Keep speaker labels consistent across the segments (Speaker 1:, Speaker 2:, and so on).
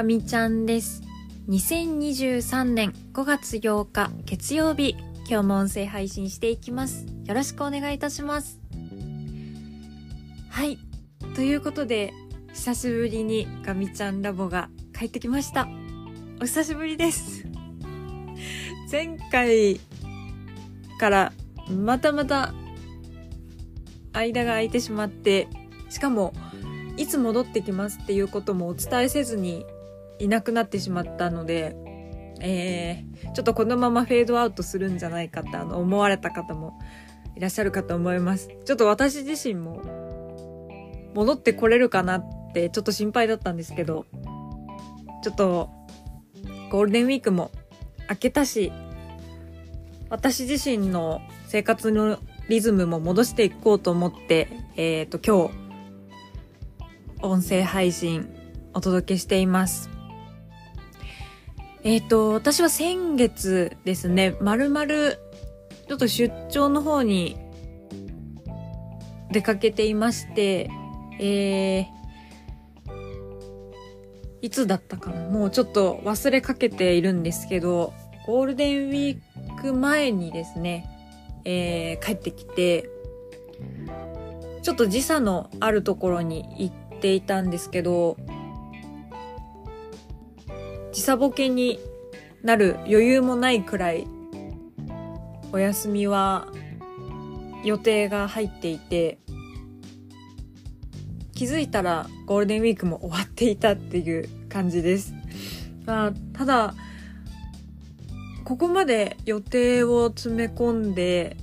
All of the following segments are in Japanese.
Speaker 1: かみちゃんです。2023年5月8日月曜日、今日も音声配信していきます。よろしくお願いいたします。はい。ということで、久しぶりにかみちゃんラボが帰ってきました。お久しぶりです。前回からまたまた間が空いてしまって、しかもいつ戻ってきますっていうこともお伝えせずにいなくなってしまったので、えー、ちょっとこのままフェードアウトするんじゃないかってあの思われた方もいらっしゃるかと思います。ちょっと私自身も戻ってこれるかなってちょっと心配だったんですけど、ちょっとゴールデンウィークも明けたし、私自身の生活のリズムも戻していこうと思って、えっ、と、今日、音声配信お届けしています。えっ、と、私は先月ですね、まるまる、ちょっと出張の方に出かけていまして、えー、いつだったかな？もうちょっと忘れかけているんですけど、ゴールデンウィーク前にですね、えー帰ってきて、ちょっと時差のあるところに行っていたんですけど、時差ボケになる余裕もないくらい、お休みは予定が入っていて、気づいたらゴールデンウィークも終わっていたっていう感じです。まあ、ただ、ここまで予定を詰め込んで、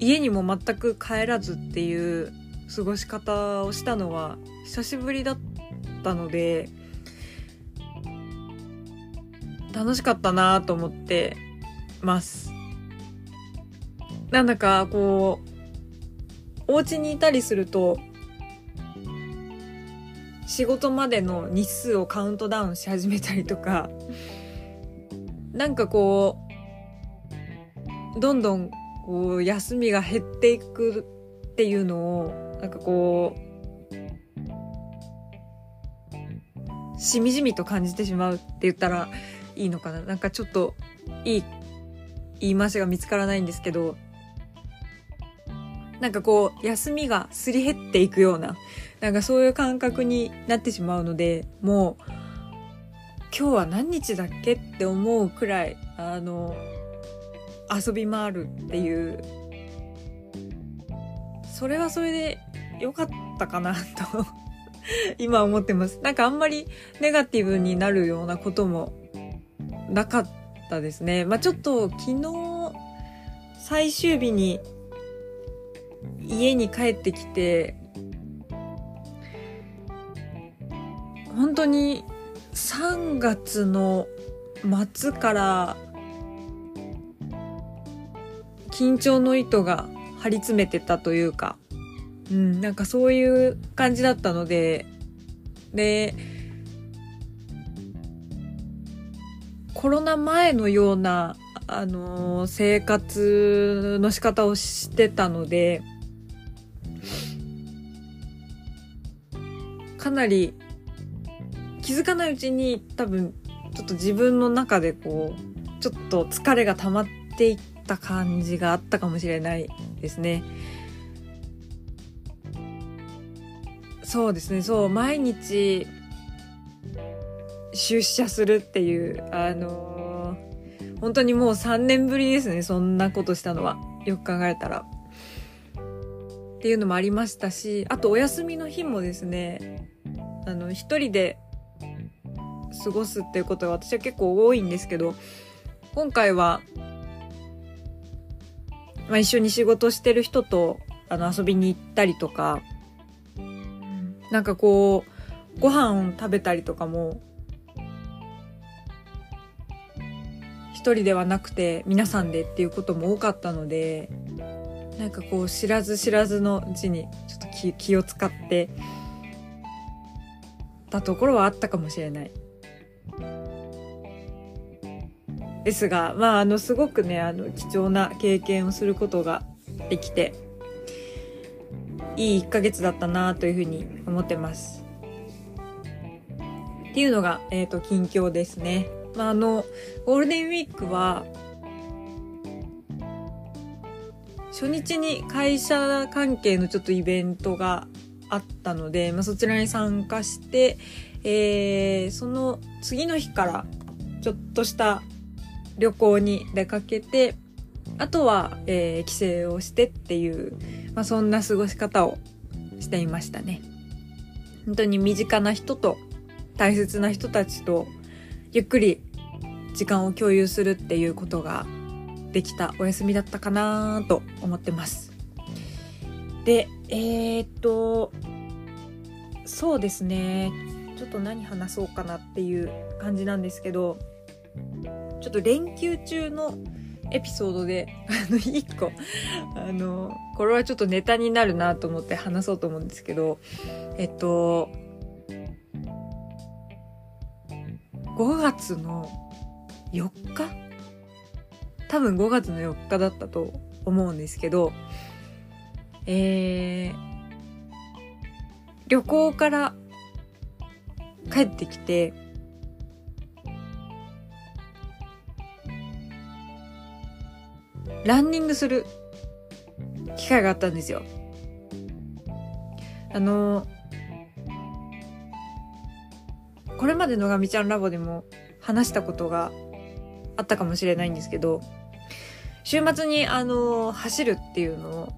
Speaker 1: 家にも全く帰らずっていう過ごし方をしたのは久しぶりだったので、楽しかったなと思ってます。なんだかこう、お家にいたりすると、仕事までの日数をカウントダウンし始めたりとか、なんかこう、どんどんこう休みが減っていくっていうのを、なんかこう、しみじみと感じてしまうって言ったらいいのかな？なんかちょっといい言い回しが見つからないんですけど、なんかこう、休みがすり減っていくような、なんかそういう感覚になってしまうので、もう、今日は何日だっけって思うくらい、あの、遊び回るっていう、それはそれで良かったかなと、今思ってます。なんかあんまりネガティブになるようなこともなかったですね。まあちょっと昨日、最終日に家に帰ってきて、本当に3月の末から緊張の糸が張り詰めてたというか、うん、なんかそういう感じだったので、で、コロナ前のような、あの生活の仕方をしてたので、かなり気づかないうちに多分ちょっと自分の中でこうちょっと疲れが溜まっていった感じがあったかもしれないですね。そうですねそう毎日出社するっていうあのー本当にもう3年ぶりですねそんなことしたのはよく考えたら。っていうのもありましたしあとお休みの日もですねあの一人で過ごすっていうことが私は結構多いんですけど今回は、まあ、一緒に仕事してる人とあの遊びに行ったりとかなんかこうご飯を食べたりとかも一人ではなくて皆さんでっていうことも多かったのでなんかこう知らず知らずのうちにちょっと気気を使ってたところはあったかもしれない。ですが、まあ、あの、すごくね、あの、貴重な経験をすることができて、いい1ヶ月だったなというふうに思ってます。っていうのが、えっ、ー、と、近況ですね。まあ、あの、ゴールデンウィークは、初日に会社関係のちょっとイベントがあったので、まあ、そちらに参加して、えー、その次の日からちょっとした旅行に出かけて、あとは、えー、帰省をしてっていう、まあ、そんな過ごし方をしていましたね。本当に身近な人と大切な人たちとゆっくり時間を共有するっていうことができたお休みだったかなと思ってます。で、えー、っと、そうですね。ちょっと何話そうかなっていう感じなんですけど、ちょっと連休中のエピソードで、あの、一個、あの、これはちょっとネタになるなと思って話そうと思うんですけど、えっと、5月の4日？多分5月の4日だったと思うんですけど、えー、旅行から帰ってきて、ランニングする機会があったんですよ。あの、これまでのがみちゃんラボでも話したことがあったかもしれないんですけど、週末にあの、走るっていうのを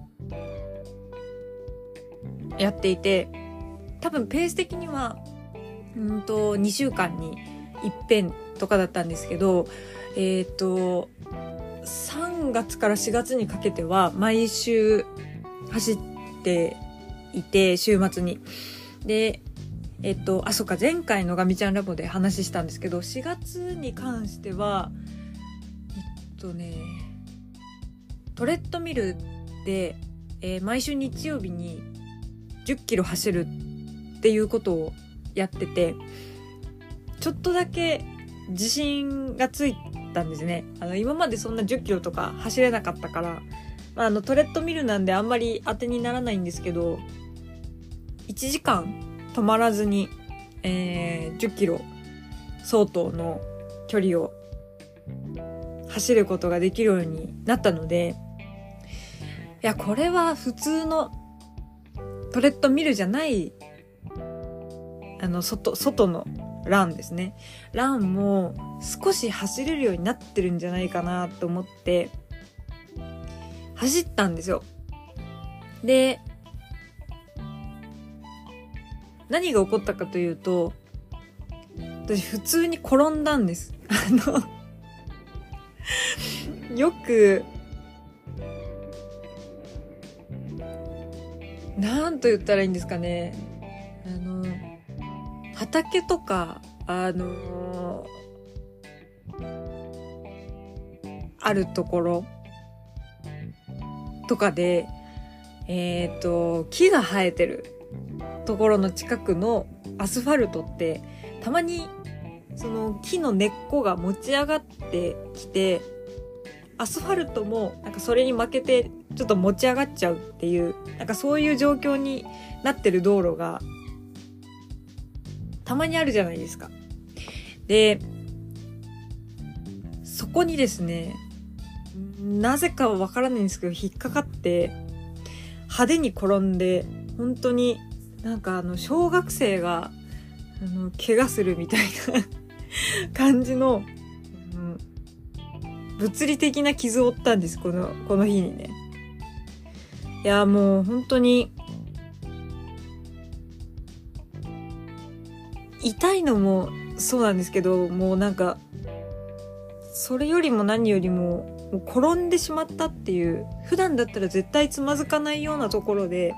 Speaker 1: やっていて、多分ペース的には、うんと、2週間に一遍とかだったんですけど、えっ、ー、と、3月から4月にかけては毎週走っていて、週末に。で、えっと、あ、そっか、前回のガミちゃんラボで話したんですけど、4月に関しては、えっとね、トレッドミルで、えー、毎週日曜日に10キロ走るっていうことをやってて、ちょっとだけ自信がついたんですね。あの、今までそんな10キロとか走れなかったから、まあ、あの、トレッドミルなんであんまり当てにならないんですけど、1時間止まらずに、えー、10キロ相当の距離を走ることができるようになったので、いや、これは普通のトレッドミルじゃない、あの、外、外のランですね。ランも少し走れるようになってるんじゃないかなと思って、走ったんですよ。で、何が起こったかというと、私普通に転んだんです。あのよく、なんと言ったらいいんですかね。あの、畑とか、あのあるところとかで、えっ、ー、と、木が生えてるところの近くのアスファルトってたまにその木の根っこが持ち上がってきてアスファルトもなんかそれに負けてちょっと持ち上がっちゃうっていうなんかそういう状況になってる道路がたまにあるじゃないですか。で、そこにですね、なぜかわからないんですけど、引っかかって、派手に転んで、本当になんかあの、小学生が、あの、怪我するみたいな感じの、うん、物理的な傷を負ったんです、この、この日にね。いや、もう本当に、痛いのもそうなんですけど、もうなんか、それよりも何よりも、転んでしまったっていう、普段だったら絶対つまずかないようなところで、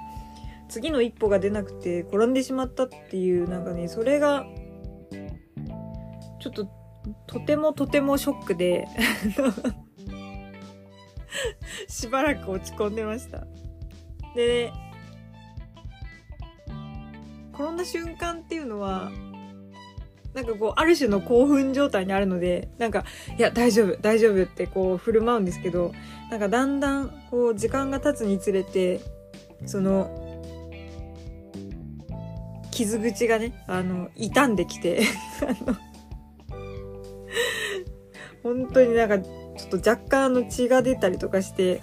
Speaker 1: 次の一歩が出なくて転んでしまったっていうなんかねそれがちょっととてもとてもショックで しばらく落ち込んでました。で、ね、転んだ瞬間っていうのはなんかこう、ある種の興奮状態にあるので、なんか、いや、大丈夫、大丈夫ってこう、振る舞うんですけど、なんかだんだん、こう、時間が経つにつれて、その、傷口がね、あの、傷んできて、あの、本当になんか、ちょっと若干の血が出たりとかして、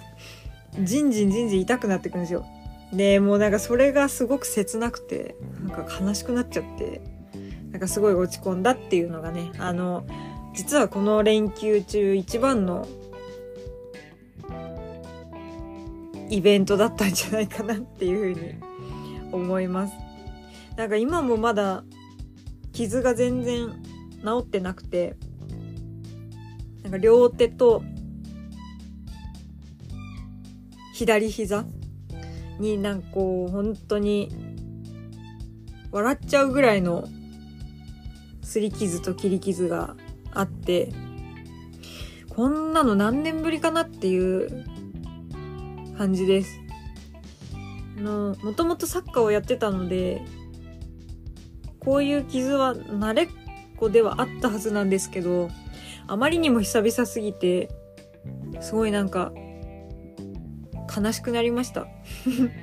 Speaker 1: じんじんじんじん痛くなってくるんですよ。で、もうなんかそれがすごく切なくて、なんか悲しくなっちゃって、なんかすごい落ち込んだっていうのがね、あの、実はこの連休中一番のイベントだったんじゃないかなっていうふうに思います。なんか今もまだ傷が全然治ってなくて、なんか両手と左膝になんかこう本当に笑っちゃうぐらいの擦り傷と切り傷があって、こんなの何年ぶりかなっていう感じです。あの、もともとサッカーをやってたので、こういう傷は慣れっこではあったはずなんですけど、あまりにも久々すぎて、すごいなんか、悲しくなりました。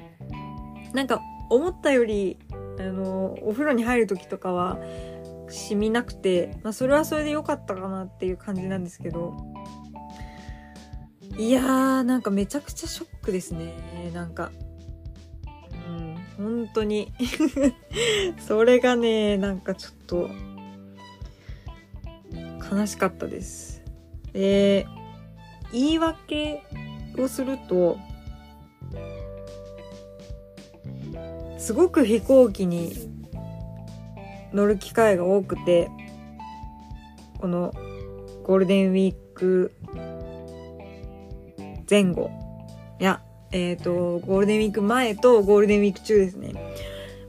Speaker 1: なんか、思ったより、あの、お風呂に入る時とかは、染みなくて、まあ、それはそれで良かったかなっていう感じなんですけど、いやー、なんかめちゃくちゃショックですね。なんか。本当に。それがね、なんかちょっと、悲しかったです。で、言い訳をすると、すごく飛行機に乗る機会が多くて、このゴールデンウィーク前後。えっ、ー、と、ゴールデンウィーク前とゴールデンウィーク中ですね。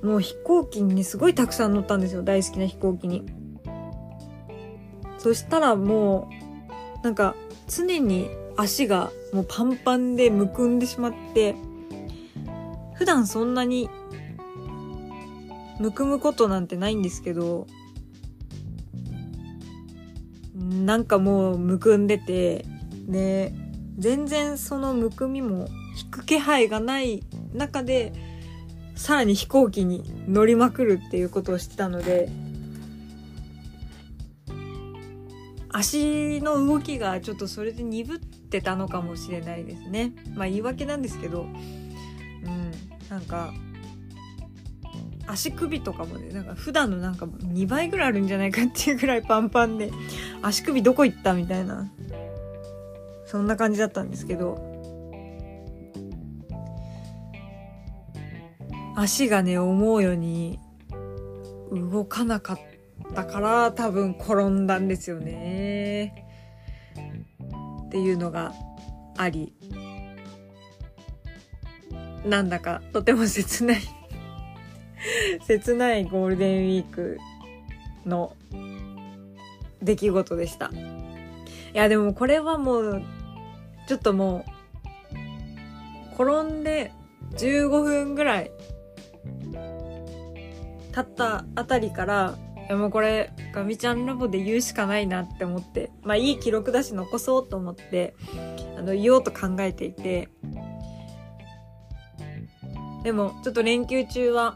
Speaker 1: もう飛行機にすごいたくさん乗ったんですよ。大好きな飛行機に。そしたらもう、なんか常に足がもうパンパンでむくんでしまって、普段そんなにむくむことなんてないんですけど、なんかもうむくんでて、ね、全然そのむくみもく気配がない中でさらに飛行機に乗りまくるっていうことをしてたので足の動きがちょっとそれで鈍ってたのかもしれないですね。まあ言い訳なんですけどうんなんか足首とかもねなんか普段のなんか2倍ぐらいあるんじゃないかっていうぐらいパンパンで足首どこ行ったみたいなそんな感じだったんですけど足がね思うように動かなかったから多分転んだんですよね。っていうのがあり。なんだかとても切ない。切ないゴールデンウィークの出来事でした。いやでもこれはもうちょっともう、転んで15分ぐらい経ったあたりから、いやもうこれ、ガミちゃんラボで言うしかないなって思って、まあいい記録だし残そうと思って、あの、言おうと考えていて、でも、ちょっと連休中は、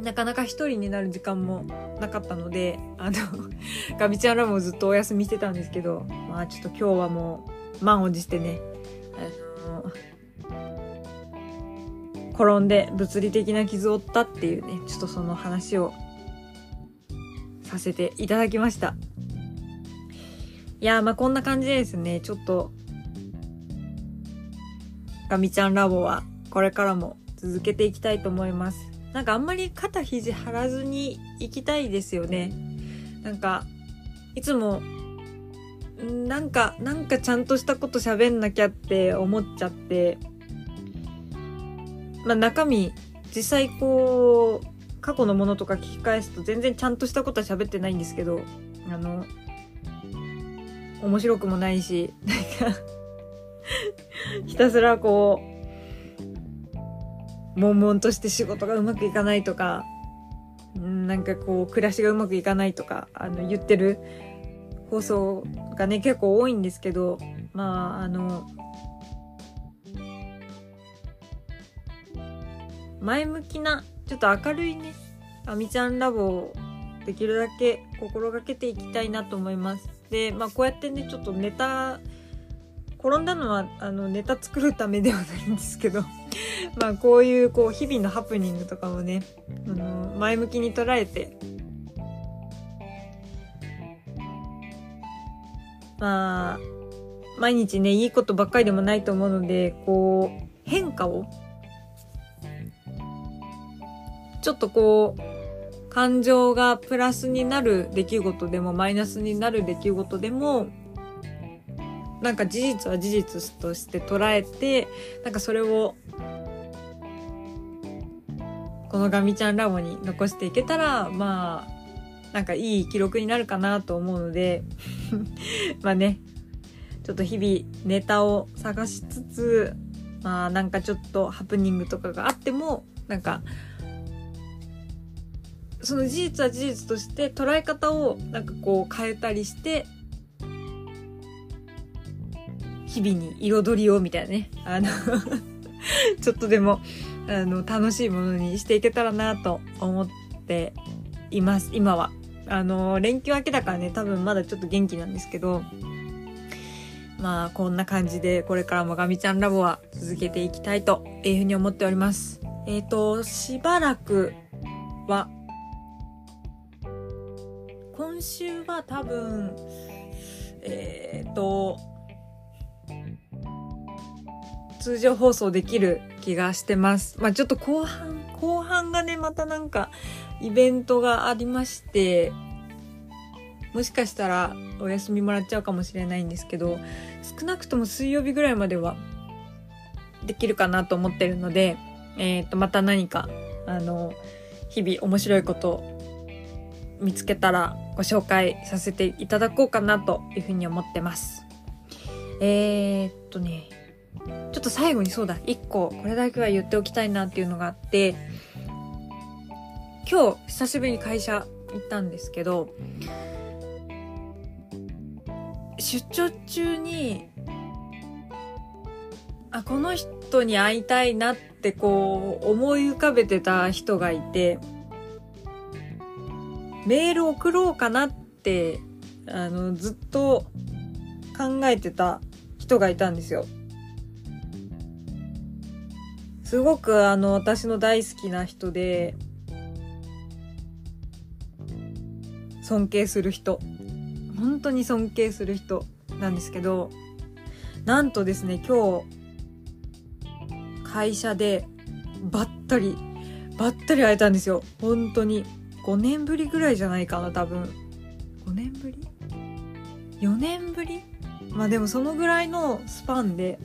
Speaker 1: なかなか一人になる時間もなかったので、あの、ガミちゃんラボずっとお休みしてたんですけど、まあちょっと今日はもう、満を持してね、あのー、転んで物理的な傷を負ったっていうね、ちょっとその話をさせていただきました。いや、まあこんな感じですね、ちょっと、ガミちゃんラボはこれからも続けていきたいと思います。なんかあんまり肩肘張らずに行きたいですよね。なんか、いつもなんか、なんかちゃんとしたこと喋んなきゃって思っちゃって、まあ中身、実際こう、過去のものとか聞き返すと全然ちゃんとしたことは喋ってないんですけど、あの、面白くもないし、なんかひたすらこう、悶々として仕事がうまくいかないとか、なんかこう、暮らしがうまくいかないとか、あの、言ってる放送がね結構多いんですけどまああの前向きなちょっと明るいねあみちゃんラボをできるだけ心がけていきたいなと思います。でまあこうやってねちょっとネタ転んだのはあのネタ作るためではないんですけど まあこういうこう日々のハプニングとかもねあの前向きに捉えてまあ毎日ねいいことばっかりでもないと思うのでこう変化をちょっとこう感情がプラスになる出来事でもマイナスになる出来事でもなんか事実は事実として捉えてなんかそれをこのガミちゃんラボに残していけたらまあなんかいい記録になるかなと思うので まあねちょっと日々ネタを探しつつまあなんかちょっとハプニングとかがあってもなんかその事実は事実として捉え方をなんかこう変えたりして日々に彩りをみたいなね。あの ちょっとでもあの楽しいものにしていけたらなと思っています。今は。あの連休明けだからね多分まだちょっと元気なんですけど。まあこんな感じでこれからもガミちゃんラボは続けていきたいというふうに思っております。えっ、ー、としばらくは今週は多分えっ、と通常放送できる気がしてます。まあちょっと後半、後半がね、またなんかイベントがありまして、もしかしたらお休みもらっちゃうかもしれないんですけど、少なくとも水曜日ぐらいまではできるかなと思ってるので、えっ、ー、と、また何か、あの、日々面白いことを見つけたらご紹介させていただこうかなというふうに思ってます。えー、っとね、ちょっと最後にそうだ、一個これだけは言っておきたいなっていうのがあって、今日久しぶりに会社行ったんですけど、出張中に、あ、この人に会いたいなってこう思い浮かべてた人がいて、メール送ろうかなって、あの、ずっと考えてた人がいたんですよ。すごくあの、私の大好きな人で、尊敬する人。本当に尊敬する人なんですけど、なんとですね、今日、会社でばったり、ばったり会えたんですよ。本当に。5年ぶりぐらいじゃないかな、多分。5年ぶり ?4 年ぶり？まあでもそのぐらいのスパンで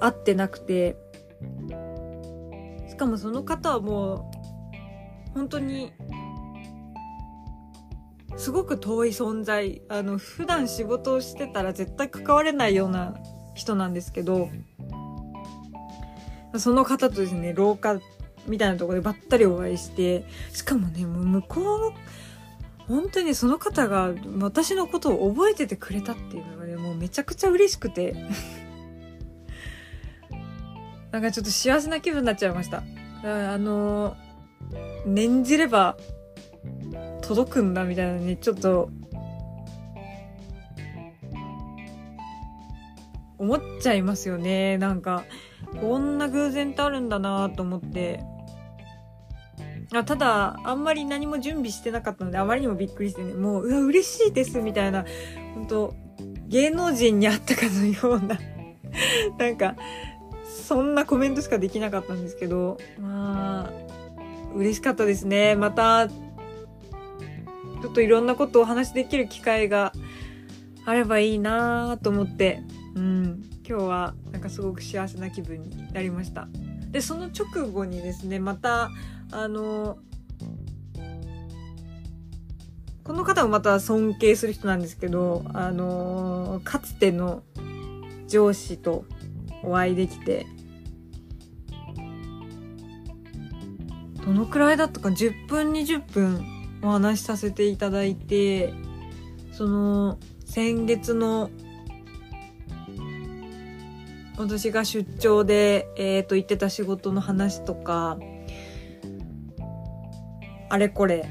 Speaker 1: 会ってなくてし、かもその方はもう本当にすごく遠い存在あの普段仕事をしてたら絶対関われないような人なんですけどその方とですね廊下みたいなところでばったりお会いしてしかもね向こうの本当にその方が私のことを覚えててくれたっていうのがねもうめちゃくちゃ嬉しくて なんかちょっと幸せな気分になっちゃいました。あの、念じれば届くんだみたいなね、ちょっと、思っちゃいますよね。なんか、こんな偶然ってあるんだなと思って。あただ、あんまり何も準備してなかったので、あまりにもびっくりしてね、もう、うわ、嬉しいですみたいな、本当芸能人に会ったかのような なんか、そんなコメントしかできなかったんですけど、まあ、嬉しかったですね。また、ちょっといろんなことをお話しできる機会があればいいなと思って、うん、今日はなんかすごく幸せな気分になりました。で、その直後にですね、また、あの、この方もまた尊敬する人なんですけど、あの、かつての上司とお会いできて、どのくらいだったか10分20分お話しさせていただいてその先月の私が出張で、えっ、ー、と、行ってた仕事の話とか、あれこれ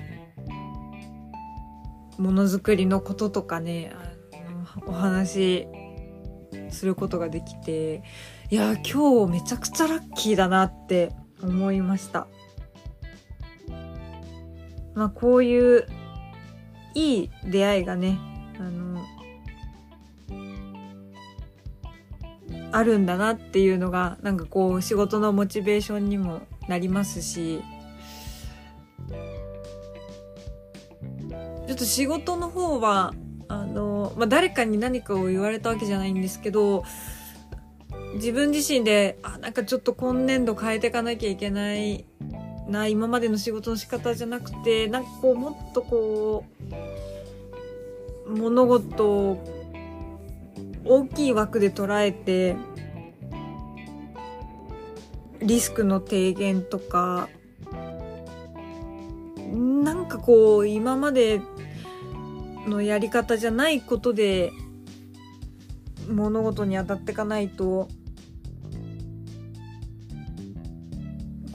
Speaker 1: ものづくりのこととかねあのお話することができていや今日めちゃくちゃラッキーだなって思いました。まあこういういい出会いがねあのあるんだなっていうのがなんかこう仕事のモチベーションにもなりますしちょっと仕事の方はあの、まあ、誰かに何かを言われたわけじゃないんですけど自分自身であなんかちょっと今年度変えていかなきゃいけないな今までの仕事の仕方じゃなくてなんかこうもっとこう物事を大きい枠で捉えてリスクの低減とかなんかこう今までのやり方じゃないことで物事に当たっていかないと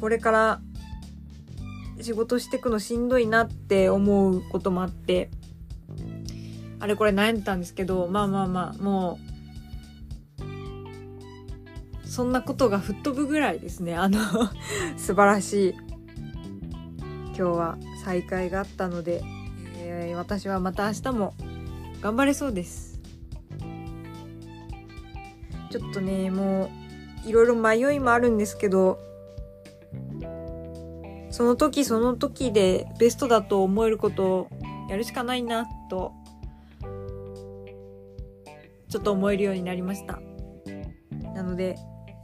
Speaker 1: これから仕事していくのしんどいなって思うこともあってあれこれ悩んでたんですけどまあまあまあもうそんなことが吹っ飛ぶぐらいですね。あの 素晴らしい今日は再会があったので、えー、私はまた明日も頑張れそうです。ちょっとねもういろいろ迷いもあるんですけどその時その時でベストだと思えることをやるしかないなとちょっと思えるようになりました。なので、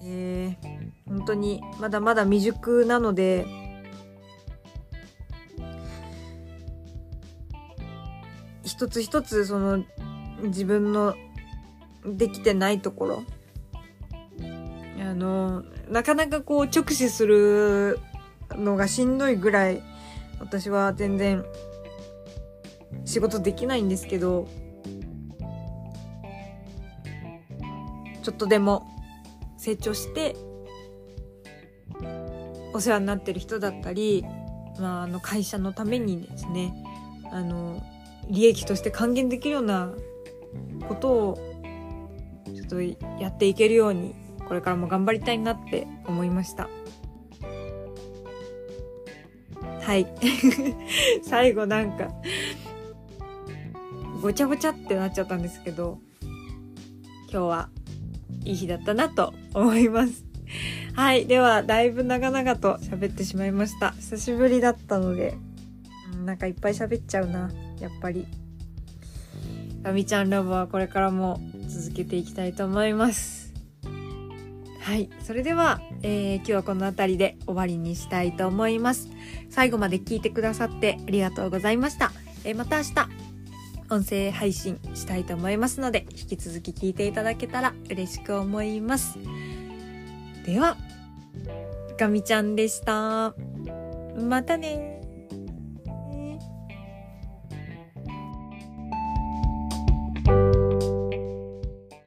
Speaker 1: えー、本当にまだまだ未熟なので一つ一つその自分のできてないところ。あのなかなかこう直視するのがしんどいぐらい私は全然仕事できないんですけどちょっとでも成長してお世話になってる人だったり、まあ、あの会社のためにですねあの利益として還元できるようなことをちょっとやっていけるようにこれからも頑張りたいなって思いましたはい 最後なんかごちゃごちゃってなっちゃったんですけど今日はいい日だったなと思いますはい。では、だいぶ長々と喋ってしまいました。久しぶりだったので、なんかいっぱい喋っちゃうな。やっぱり。ガミちゃんラボはこれからも続けていきたいと思います。はい。それでは、えー、今日はこの辺りで終わりにしたいと思います。最後まで聞いてくださってありがとうございました。えー、また明日、音声配信したいと思いますので、引き続き聞いていただけたら嬉しく思います。では、ガミちゃんでした。またね